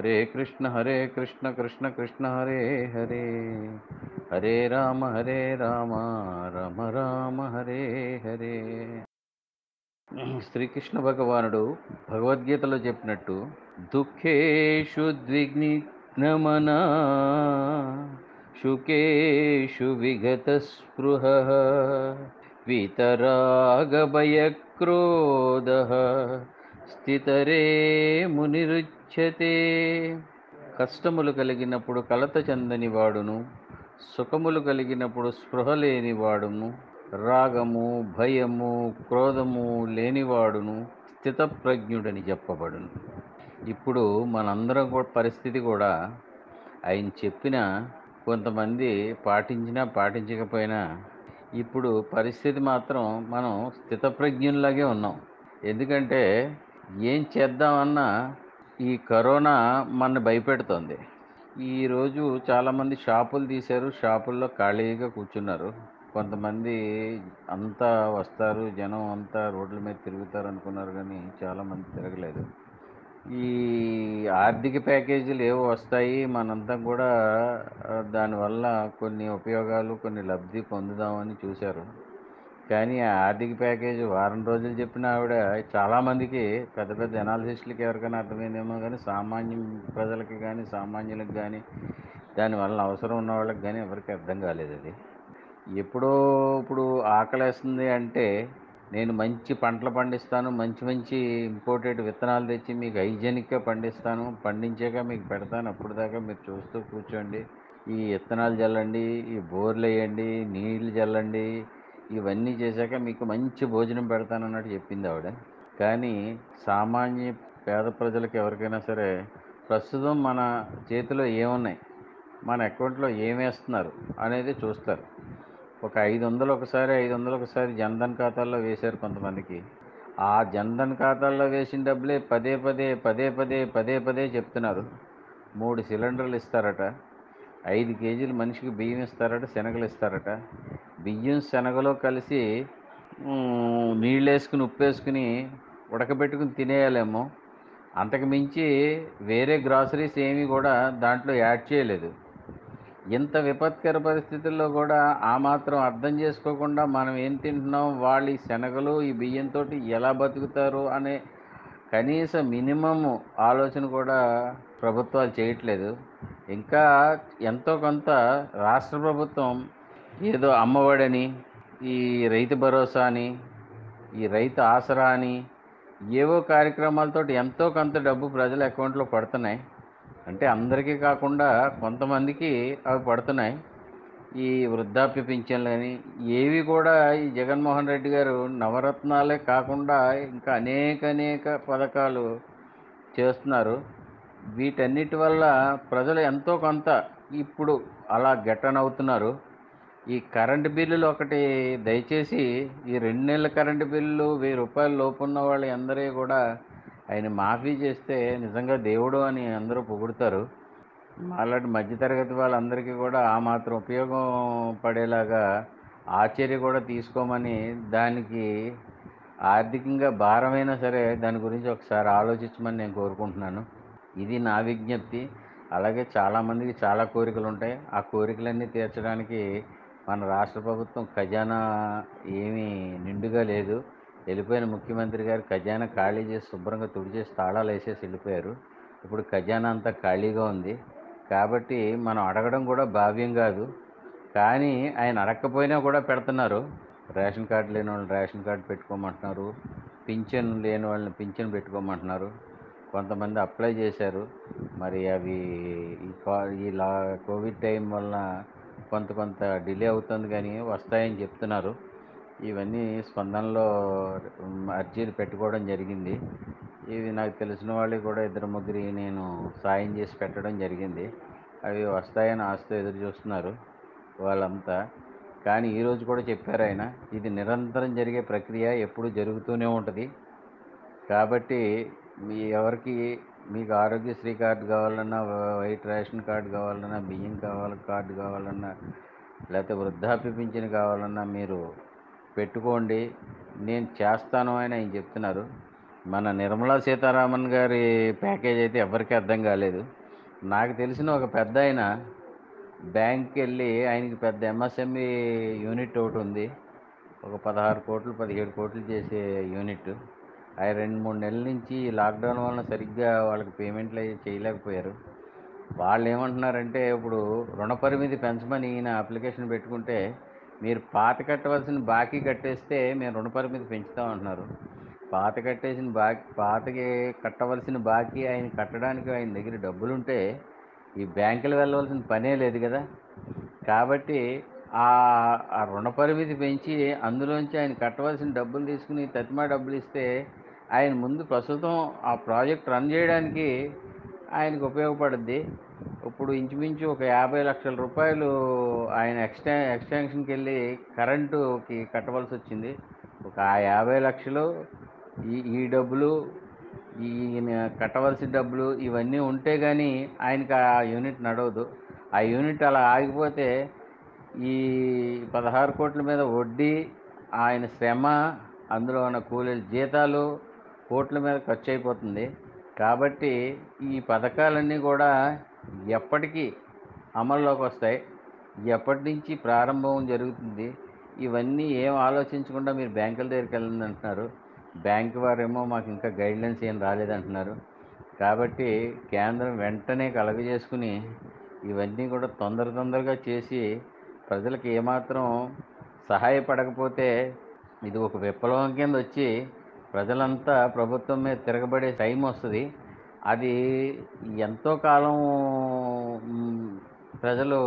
హరే కృష్ణ హరే కృష్ణ కృష్ణ కృష్ణ హరే హరే. హరే రామ హరే రామ రామ రామ హరే హరే. శ్రీకృష్ణ భగవానుడు భగవద్గీతలో చెప్పినట్టు దుఃఖేషు ద్విగ్నిఘ్నమనా శుకేషు విగత స్పృహ వితరాగభయక్రోధ స్థితరే మునిరుచ్యతే. కష్టములు కలిగినప్పుడు కలత చెందని వాడును. సుఖములు కలిగినప్పుడు స్పృహ లేనివాడును రాగము భయము క్రోధము లేనివాడును. స్థితప్రజ్ఞుడని చెప్పబడును. ఇప్పుడు మనందరం కూడా పరిస్థితి కూడా ఆయన చెప్పిన కొంతమంది పాటించినా పాటించకపోయినా ఇప్పుడు పరిస్థితి మాత్రం మనం స్థితప్రజ్ఞుల్లాగే ఉన్నాం. ఎందుకంటే ఏం చేద్దామన్నా ఈ కరోనా మన భయపెడుతోంది. ఈరోజు చాలామంది షాపులు తీశారు. షాపుల్లో ఖాళీగా కూర్చున్నారు. కొంతమంది అంతా వస్తారు. జనం అంతా రోడ్ల మీద తిరుగుతారు అనుకున్నారు కానీ చాలామంది తిరగలేదు. ఈ ఆర్థిక ప్యాకేజీలు ఏవో వస్తాయి. మనంతా కూడా దానివల్ల కొన్ని ఉపయోగాలు కొన్ని లబ్ధి పొందుదామని చూశారు. కానీ ఆ ఆర్థిక ప్యాకేజ్ వారం రోజులు చెప్పిన ఆవిడ చాలామందికి పెద్ద పెద్ద ఎనాలిసిస్టులకి ఎవరికైనా అర్థమైందేమో కానీ సామాన్య ప్రజలకి కానీ సామాన్యులకు కానీ దానివల్ల అవసరం ఉన్న వాళ్ళకి కానీ ఎవరికి అర్థం కాలేదు అది. ఎప్పుడో ఇప్పుడు ఆకలేస్తుంది అంటే నేను మంచి పంటలు పండిస్తాను మంచి మంచి ఇంపోర్టెడ్ విత్తనాలు తెచ్చి మీకు హైజెనిక్గా పండిస్తాను పండించాక మీకు పెడతాను అప్పుడు దాకా మీరు చూస్తూ కూర్చోండి. ఈ విత్తనాలు చల్లండి ఈ బోర్లు వేయండి నీళ్ళు చల్లండి ఇవన్నీ చేశాక మీకు మంచి భోజనం పెడతానన్నట్టు చెప్పింది ఆవిడ. కానీ సామాన్య పేద ప్రజలకు ఎవరికైనా సరే ప్రస్తుతం మన చేతిలో ఏమున్నాయి? మన అకౌంట్లో ఏమేస్తున్నారు అనేది చూస్తారు. ఒక ఐదు వందలు ఒకసారి ఐదు వందలు ఒకసారి జన్ధన్ ఖాతాల్లో వేశారు కొంతమందికి. ఆ జన్ధన్ ఖాతాల్లో వేసిన డబ్బులే పదే పదే పదే పదే పదే పదే చెప్తున్నారు. మూడు సిలిండర్లు ఇస్తారట ఐదు కేజీలు మనిషికి బియ్యం ఇస్తారట శనగలు ఇస్తారట. బియ్యం శనగలో కలిసి నీళ్ళేసుకుని నీళ్ళు వేసుకుని ఉప్పు వేసుకుని ఉడకబెట్టుకుని తినేయాలేమో. అంతకు మించి వేరే గ్రాసరీస్ ఏమీ కూడా దాంట్లో యాడ్ చేయలేదు. ఇంత విపత్కర పరిస్థితుల్లో కూడా ఆ మాత్రం అర్థం చేసుకోకుండా మనం ఏం తింటున్నాం? వాళ్ళు ఈ శనగలు ఈ బియ్యంతో ఎలా బతుకుతారు? అనే కనీస మినిమము ఆలోచన కూడా ప్రభుత్వాలు చేయట్లేదు. ఇంకా ఎంతో కొంత రాష్ట్ర ప్రభుత్వం ఏదో అమ్మఒడని ఈ రైతు భరోసా అని ఈ రైతు ఆసరా అని ఏవో కార్యక్రమాలతోటి ఎంతో కొంత డబ్బు ప్రజల అకౌంట్లో పడుతున్నాయి. అంటే అందరికీ కాకుండా కొంతమందికి అవి పడుతున్నాయి. ఈ వృద్ధాప్య పింఛన్లు అని ఏవి కూడా ఈ జగన్మోహన్ రెడ్డి గారు నవరత్నాలే కాకుండా ఇంకా అనేక అనేక పథకాలు చేస్తున్నారు. వీటన్నిటి వల్ల ప్రజలు ఎంతో కొంత ఇప్పుడు అలా గెట్టనవుతున్నారు. ఈ కరెంటు బిల్లులు ఒకటి దయచేసి ఈ రెండు నెలల కరెంటు బిల్లు వెయ్యి రూపాయల లోపు ఉన్న వాళ్ళు అందరూ కూడా ఆయన మాఫీ చేస్తే నిజంగా దేవుడు అని అందరూ పొగుడుతారు. మాలాంటి మధ్యతరగతి వాళ్ళందరికీ కూడా ఆ మాత్రం ఉపయోగం పడేలాగా ఆశ్చర్య కూడా తీసుకోమని దానికి ఆర్థికంగా భారమైనా సరే దాని గురించి ఒకసారి ఆలోచించమని నేను కోరుకుంటున్నాను. ఇది నా విజ్ఞప్తి. అలాగే చాలామందికి చాలా కోరికలు ఉంటాయి ఆ కోరికలన్నీ తీర్చడానికి మన రాష్ట్ర ప్రభుత్వం ఖజానా ఏమీ నిండుగా లేదు. వెళ్ళిపోయిన ముఖ్యమంత్రి గారు ఖజానా ఖాళీ చేసి శుభ్రంగా తుడిచేసి తాళాలు వేసేసి వెళ్ళిపోయారు. ఇప్పుడు ఖజానా అంతా ఖాళీగా ఉంది. కాబట్టి మనం అడగడం కూడా భావ్యం కాదు. కానీ ఆయన అడగకపోయినా కూడా పెడుతున్నారు. రేషన్ కార్డు లేని వాళ్ళని రేషన్ కార్డు పెట్టుకోమంటున్నారు. పింఛన్ లేని వాళ్ళని పింఛన్ పెట్టుకోమంటున్నారు. కొంతమంది అప్లై చేశారు. మరి అవి ఈ ఈ లా కోవిడ్ టైం వలన కొంత కొంత డిలే అవుతుంది కానీ వస్తాయని చెప్తున్నారు. ఇవన్నీ స్పందనలో అర్జీలు పెట్టుకోవడం జరిగింది. ఇవి నాకు తెలిసిన వాళ్ళు కూడా ఇద్దరు ముగ్గురి నేను సాయం చేసి పెట్టడం జరిగింది. అవి వస్తాయని ఆశతో ఎదురు చూస్తున్నారు వాళ్ళంతా. కానీ ఈరోజు కూడా చెప్పారు ఆయన ఇది నిరంతరం జరిగే ప్రక్రియ ఎప్పుడు జరుగుతూనే ఉంటుంది. కాబట్టి మీ ఎవరికి మీకు ఆరోగ్యశ్రీ కార్డు కావాలన్నా వ- వైట్ రేషన్ కార్డు కావాలన్నా బియ్యం కావాలి కార్డు కావాలన్నా లేకపోతే వృద్ధాప్య పింఛన్ కావాలన్నా మీరు పెట్టుకోండి. నేను చేస్తాను అని ఆయన చెప్తున్నారు. మన నిర్మలా సీతారామన్ గారి ప్యాకేజ్ అయితే ఎవరికీ అర్థం కాలేదు. నాకు తెలిసిన ఒక పెద్ద ఆయన బ్యాంక్కి వెళ్ళి ఆయనకి పెద్ద ఎంఎస్ఎంఈ యూనిట్ ఒకటి ఉంది. ఒక పదహారు కోట్లు పదిహేడు కోట్లు చేసే యూనిట్. ఆ రెండు మూడు నెలల నుంచి లాక్డౌన్ వలన సరిగ్గా వాళ్ళకి పేమెంట్లు అవి చేయలేకపోయారు. వాళ్ళు ఏమంటున్నారంటే ఇప్పుడు రుణ పరిమితి పెంచమని ఈయన అప్లికేషన్ పెట్టుకుంటే మీరు పాత కట్టవలసిన బాకీ కట్టేస్తే మేము రుణ పరిమితి పెంచుతామంటున్నారు పాత కట్టేసిన బాకీ పాతకి కట్టవలసిన బాకీ ఆయన కట్టడానికి ఆయన దగ్గర డబ్బులుంటే ఈ బ్యాంకులు వెళ్ళవలసిన పనే లేదు కదా. కాబట్టి ఆ రుణ పరిమితి పెంచి అందులోంచి ఆయన కట్టవలసిన డబ్బులు తీసుకుని తత్మా డబ్బులు ఇస్తే ఆయన ముందు ప్రస్తుతం ఆ ప్రాజెక్ట్ రన్ చేయడానికి ఆయనకు ఉపయోగపడుద్ది. ఇప్పుడు ఇంచుమించు ఒక యాభై లక్షల రూపాయలు ఆయన ఎక్స్టె ఎక్స్టెన్షన్కి వెళ్ళి కరెంటుకి కట్టవలసి వచ్చింది ఒక ఆ యాభై లక్షలు ఈ ఈ డబ్బులు ఈయన కట్టవలసిన డబ్బులు ఇవన్నీ ఉంటే కానీ ఆయనకి ఆ యూనిట్ నడవదు. ఆ యూనిట్ అలా ఆగిపోతే ఈ పదహారు కోట్ల మీద వడ్డీ ఆయన శ్రమ అందులో ఉన్న కూలీల జీతాలు కోట్ల మీద ఖర్చు అయిపోతుంది కాబట్టి ఈ పథకాలన్నీ కూడా ఎప్పటికీ అమల్లోకి వస్తాయి. ఎప్పటి నుంచి ప్రారంభం జరుగుతుంది? ఇవన్నీ ఏం ఆలోచించకుండా మీరు బ్యాంకుల దగ్గరికి వెళ్ళండి అంటున్నారు. బ్యాంక్ వారేమో మాకు ఇంకా గైడ్లైన్స్ ఏం రాలేదంటున్నారు కాబట్టి కేంద్రం వెంటనే కలగజేసుకుని ఇవన్నీ కూడా తొందర తొందరగా చేసి ప్రజలకు ఏమాత్రం సహాయపడకపోతే ఇది ఒక విప్లవం కింద వచ్చి ప్రజలంతా ప్రభుత్వం మీద తిరగబడే టైం వస్తుంది. అది ఎంతో కాలం ప్రజలు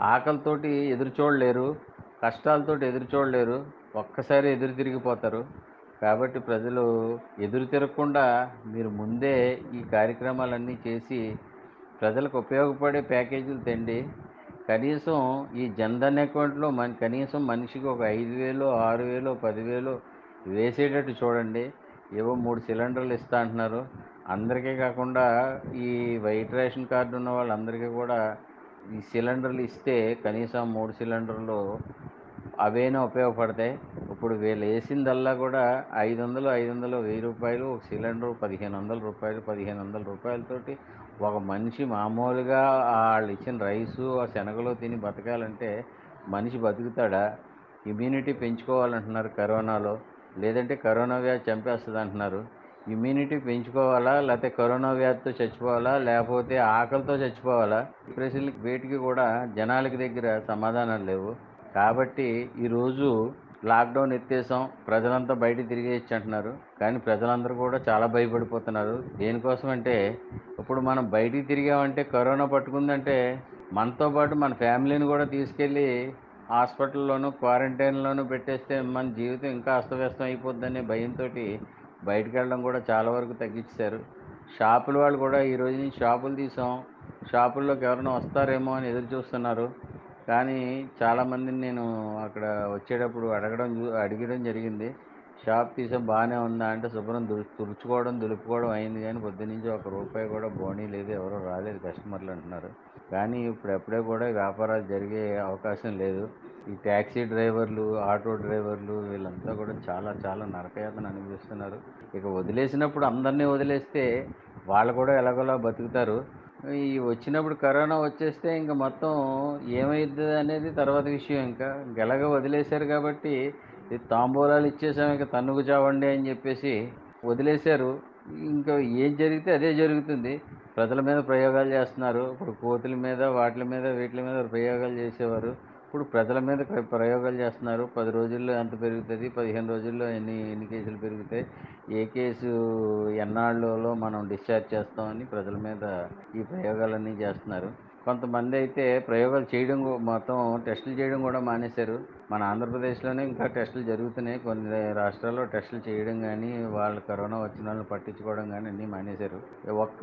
ఆకలితోటి ఎదురు చూడలేరు కష్టాలతోటి ఎదురు చూడలేరు ఒక్కసారి ఎదురు తిరిగిపోతారు. కాబట్టి ప్రజలు ఎదురు తిరగకుండా మీరు ముందే ఈ కార్యక్రమాలన్నీ చేసి ప్రజలకు ఉపయోగపడే ప్యాకేజీలు తెండి. కనీసం ఈ జన్ధన్ అకౌంట్లో మన కనీసం మనిషికి ఒక ఐదు వేలు ఆరు వేలు పదివేలు వేసేటట్టు చూడండి. ఏవో మూడు సిలిండర్లు ఇస్తా అంటున్నారు. అందరికీ కాకుండా ఈ వైట్ రేషన్ కార్డు ఉన్న వాళ్ళందరికీ కూడా ఈ సిలిండర్లు ఇస్తే కనీసం మూడు సిలిండర్లు అవేనే ఉపయోగపడతాయి. ఇప్పుడు వీళ్ళు వేసిందల్లా కూడా ఐదు వందలు ఐదు వందలు వెయ్యి రూపాయలు ఒక సిలిండర్ పదిహేను వందల రూపాయలు పదిహేను వందల రూపాయలతోటి ఒక మనిషి మామూలుగా వాళ్ళు ఇచ్చిన రైసు ఆ శనగలో తిని బతకాలంటే మనిషి బతుకుతాడా? ఇమ్యూనిటీ పెంచుకోవాలంటున్నారు కరోనాలో. లేదంటే కరోనా వ్యాధి చంపేస్తుంది అంటున్నారు ఇమ్యూనిటీ పెంచుకోవాలా లేకపోతే కరోనా వ్యాధితో చచ్చిపోవాలా లేకపోతే ఆకలితో చచ్చిపోవాలా? ఈ ప్రశ్నలకి వేటికి కూడా జనాలకి దగ్గర సమాధానాలు లేవు. కాబట్టి ఈరోజు లాక్డౌన్ ఎత్తేసాం ప్రజలంతా బయట తిరిగేయచ్చు అంటున్నారు. కానీ ప్రజలందరూ కూడా చాలా భయపడిపోతున్నారు. దేనికోసం అంటే ఇప్పుడు మనం బయటికి తిరిగామంటే కరోనా పట్టుకుందంటే మనతో పాటు మన ఫ్యామిలీని కూడా తీసుకెళ్ళి హాస్పిటల్లోనూ క్వారంటైన్లోనూ పెట్టేస్తే మన జీవితం ఇంకా అస్తవ్యస్తం అయిపోద్దనే భయంతో బయటికి వెళ్ళడం కూడా చాలా వరకు తగ్గించారు షాపుల వాళ్ళు కూడా ఈ రోజు నుంచి షాపులు తీసాం. షాపుల్లోకి ఎవరైనా వస్తారేమో అని ఎదురు చూస్తున్నారు. కానీ చాలామందిని నేను అక్కడ వచ్చేటప్పుడు అడగడం చూ- అడిగడం జరిగింది. షాప్ తీసే బాగానే ఉందా అంటే శుభ్రం దురు తుడుచుకోవడం దులుపుకోవడం అయింది కానీ పొద్దునుంచి ఒక రూపాయి కూడా బోనీ లేదు ఎవరో రాలేదు కస్టమర్లు అంటున్నారు. కానీ ఇప్పుడు ఎప్పుడే కూడా వ్యాపారాలు జరిగే అవకాశం లేదు. ఈ ట్యాక్సీ డ్రైవర్లు ఆటో డ్రైవర్లు వీళ్ళంతా కూడా చాలా చాలా నరకయాతను అనిపిస్తున్నారు ఇక వదిలేసినప్పుడు అందరినీ వదిలేస్తే వాళ్ళు కూడా ఎలాగోలా బతుకుతారు. ఈ వచ్చినప్పుడు కరోనా వచ్చేస్తే ఇంకా మొత్తం ఏమైద్ది అనేది తర్వాత విషయం. ఇంకా గెలగ వదిలేశారు కాబట్టి ఇది తాంబూలాలు ఇచ్చేసాం ఇంకా తన్నుకు చావండి అని చెప్పేసి వదిలేశారు. ఇంకా ఏం జరిగితే అదే జరుగుతుంది. ప్రజల మీద ప్రయోగాలు చేస్తున్నారు. ఇప్పుడు కోతుల మీద వాటి మీద వీటి మీద ప్రయోగాలు చేసేవారు. ఇప్పుడు ప్రజల మీద ప్రయోగాలు చేస్తున్నారు. పది రోజుల్లో ఎంత పెరుగుతుంది? పదిహేను రోజుల్లో ఎన్ని ఎన్ని కేసులు పెరుగుతాయి? ఏ కేసు ఎన్నాళ్ళలో మనం డిశ్చార్జ్ చేస్తామని ప్రజల మీద ఈ ప్రయోగాలన్నీ చేస్తున్నారు. కొంతమంది అయితే ప్రయోగాలు చేయడం మొత్తం టెస్టులు చేయడం కూడా మానేశారు. మన ఆంధ్రప్రదేశ్లోనే ఇంకా టెస్టులు జరుగుతున్నాయి. కొన్ని రాష్ట్రాల్లో టెస్టులు చేయడం కానీ వాళ్ళు కరోనా వచ్చిన వాళ్ళని పట్టించుకోవడం కానీ అన్నీ మానేశారు. ఒక్క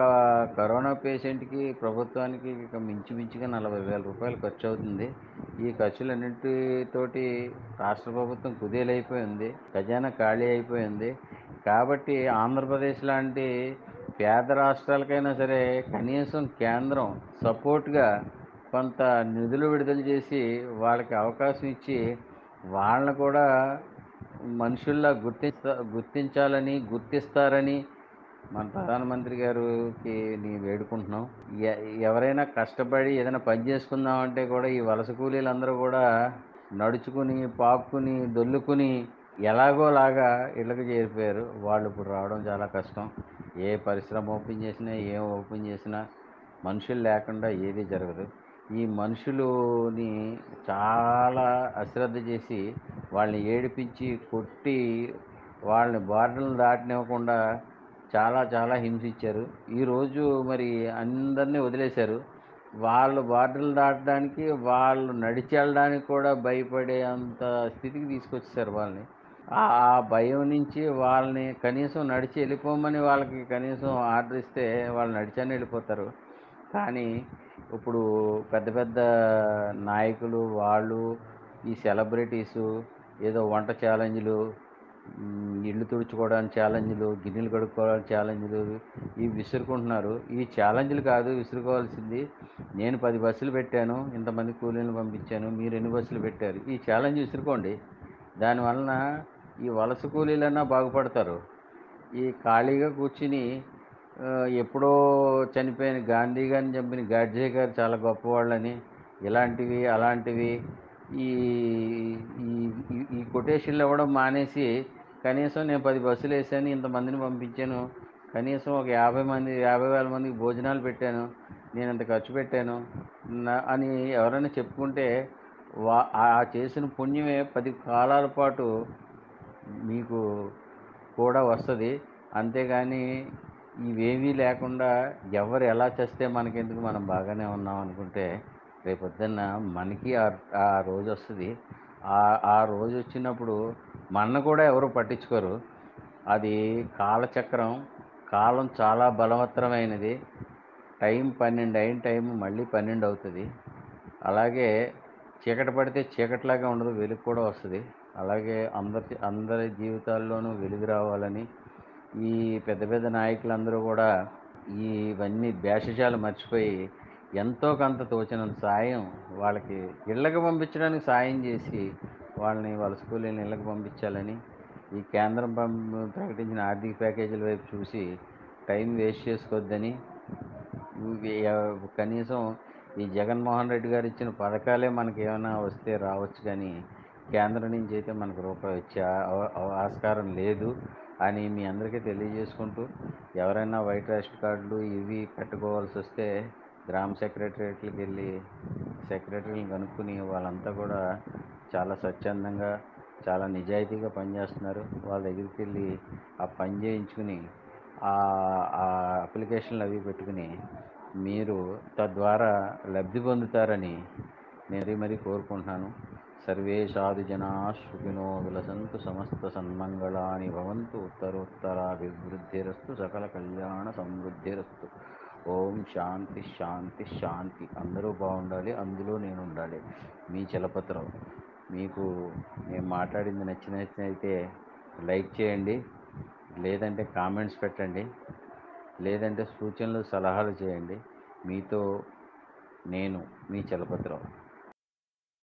కరోనా పేషెంట్కి ప్రభుత్వానికి ఇక మించి మించిగా నలభై వేల రూపాయలు ఖర్చు అవుతుంది ఈ ఖర్చులన్నింటితోటి రాష్ట్ర ప్రభుత్వం కుదేలైపోయింది. ఖజానా ఖాళీ అయిపోయింది. కాబట్టి ఆంధ్రప్రదేశ్ లాంటి పేద రాష్ట్రాలకైనా సరే కనీసం కేంద్రం సపోర్ట్గా కొంత నిధులు విడుదల చేసి వాళ్ళకి అవకాశం ఇచ్చి వాళ్ళని కూడా మనుషుల్లా గుర్తిస్తా గుర్తించాలని గుర్తిస్తారని మన ప్రధానమంత్రి గారికి నీ వేడుకుంటున్నాం. ఎ- ఎవరైనా కష్టపడి ఏదైనా పని చేసుకుందామంటే కూడా ఈ వలస కూలీలందరూ కూడా నడుచుకుని పాపుకుని దొల్లుకుని ఎలాగోలాగా ఇళ్ళకి చేరిపోయారు. వాళ్ళు ఇప్పుడు రావడం చాలా కష్టం. ఏ పరిశ్రమ ఓపెన్ చేసినా ఏం ఓపెన్ చేసినా మనుషులు లేకుండా ఏది జరగదు. ఈ మనుషులని చాలా అశ్రద్ధ చేసి వాళ్ళని ఏడిపించి కొట్టి వాళ్ళని బార్డర్లు దాటనివ్వకుండా చాలా చాలా హింసించారు. ఈరోజు మరి అందరినీ వదిలేశారు. వాళ్ళు బార్డర్లు దాటడానికి వాళ్ళు నడిచి వెళ్ళడానికి కూడా భయపడే అంత స్థితికి తీసుకొచ్చేసారు వాళ్ళని. ఆ భయం నుంచి వాళ్ళని కనీసం నడిచి వెళ్ళిపోమని వాళ్ళకి కనీసం ఆర్డర్ ఇస్తే వాళ్ళు నడిచని వెళ్ళిపోతారు. కానీ ఇప్పుడు పెద్ద పెద్ద నాయకులు వాళ్ళు ఈ సెలబ్రిటీసు ఏదో వంట ఛాలెంజ్లు ఇల్లు తుడుచుకోవడానికి ఛాలెంజ్లు గిన్నెలు కడుక్కోవడానికి ఛాలెంజ్లు ఇవి విసురుకుంటున్నారు. ఈ ఛాలెంజ్లు కాదు విసురుకోవాల్సింది. నేను పది బస్సులు పెట్టాను ఇంతమంది కూలీలను పంపించాను మీరు ఎన్ని బస్సులు పెట్టారు? ఈ ఛాలెంజ్ విసురుకోండి. దానివలన ఈ వలస కూలీలన్నా బాగుపడతారు. ఈ ఖాళీగా కూర్చుని ఎప్పుడో చనిపోయిన గాంధీ గారిని చంపిన గాడ్జే గారు చాలా గొప్పవాళ్ళని ఇలాంటివి అలాంటివి ఈ ఈ ఈ- కొటేషన్లు ఇవ్వడం మానేసి కనీసం నేను పది బస్సులు వేసాను ఇంతమందిని పంపించాను కనీసం ఒక యాభై మంది యాభై వేల మందికి భోజనాలు పెట్టాను నేను ఇంత ఖర్చు పెట్టాను అని ఎవరైనా చెప్పుకుంటే వా ఆ చేసిన పుణ్యమే పది కాలాల పాటు మీకు కూడా వస్తుంది. అంతేగాని ఇవేమీ లేకుండా ఎవరు ఎలా చేస్తే మనకెందుకు మనం బాగానే ఉన్నాం అనుకుంటే రేపొద్దున్న మనకి ఆ రోజు వస్తుంది. ఆ ఆ రోజు వచ్చినప్పుడు మన కూడా ఎవరు పట్టించుకోరు. అది కాలచక్రం కాలం చాలా బలవత్తరమైనది టైం పన్నెండు అయిన టైం మళ్ళీ పన్నెండు అవుతుంది. అలాగే చీకటి పడితే చీకటిలాగా ఉండదు వెలుగు కూడా వస్తుంది. అలాగే అందరి అందరి జీవితాల్లోనూ వెలుగు రావాలని ఈ పెద్ద పెద్ద నాయకులందరూ కూడా ఈ ఇవన్నీ భేషజాలు మర్చిపోయి ఎంతో కొంత తోచినంత సాయం వాళ్ళకి ఇళ్ళకి పంపించడానికి సాయం చేసి వాళ్ళని వాళ్ళ స్కూల్ని ఇళ్ళకి పంపించాలని ఈ కేంద్రం ప్రకటించిన ఆర్థిక ప్యాకేజీల వైపు చూసి టైం వేస్ట్ చేసుకోవద్దని కనీసం ఈ జగన్మోహన్ రెడ్డి గారు ఇచ్చిన పథకాలే మనకి ఏమైనా వస్తే రావచ్చు కానీ కేంద్రం నుంచి అయితే మనకు రూపాయి వచ్చే ఆస్కారం లేదు అని మీ అందరికీ తెలియజేసుకుంటూ ఎవరైనా వైట్ రేషన్ కార్డులు ఇవి పెట్టుకోవాల్సి వస్తే గ్రామ సెక్రటరియట్లకు వెళ్ళి సెక్రటరీని కనుక్కుని వాళ్ళంతా కూడా చాలా స్వచ్ఛందంగా చాలా నిజాయితీగా పనిచేస్తున్నారు. వాళ్ళ దగ్గరికి వెళ్ళి ఆ పని చేయించుకుని ఆ ఆ అప్లికేషన్లు అవి పెట్టుకుని మీరు తద్వారా లబ్ధి పొందుతారని నేను మరీ కోరుకుంటున్నాను. సర్వే సాధు జనా సుఖినో విలసంతు సమస్త సన్మంగళాని భవంతు ఉత్తరోత్తరాభివృద్ధిరస్తు సకల కళ్యాణ సమృద్ధిరస్తు. ఓం శాంతి శాంతి శాంతి. అందరూ బాగుండాలి అందులో నేను ఉండాలి మీ చలపత్రం. మీకు నేను మాట్లాడింది నచ్చినట్లయితే లైక్ చేయండి లేదంటే కామెంట్స్ పెట్టండి లేదంటే సూచనలు సలహాలు చేయండి. మీతో నేను మీ చలపత్రం.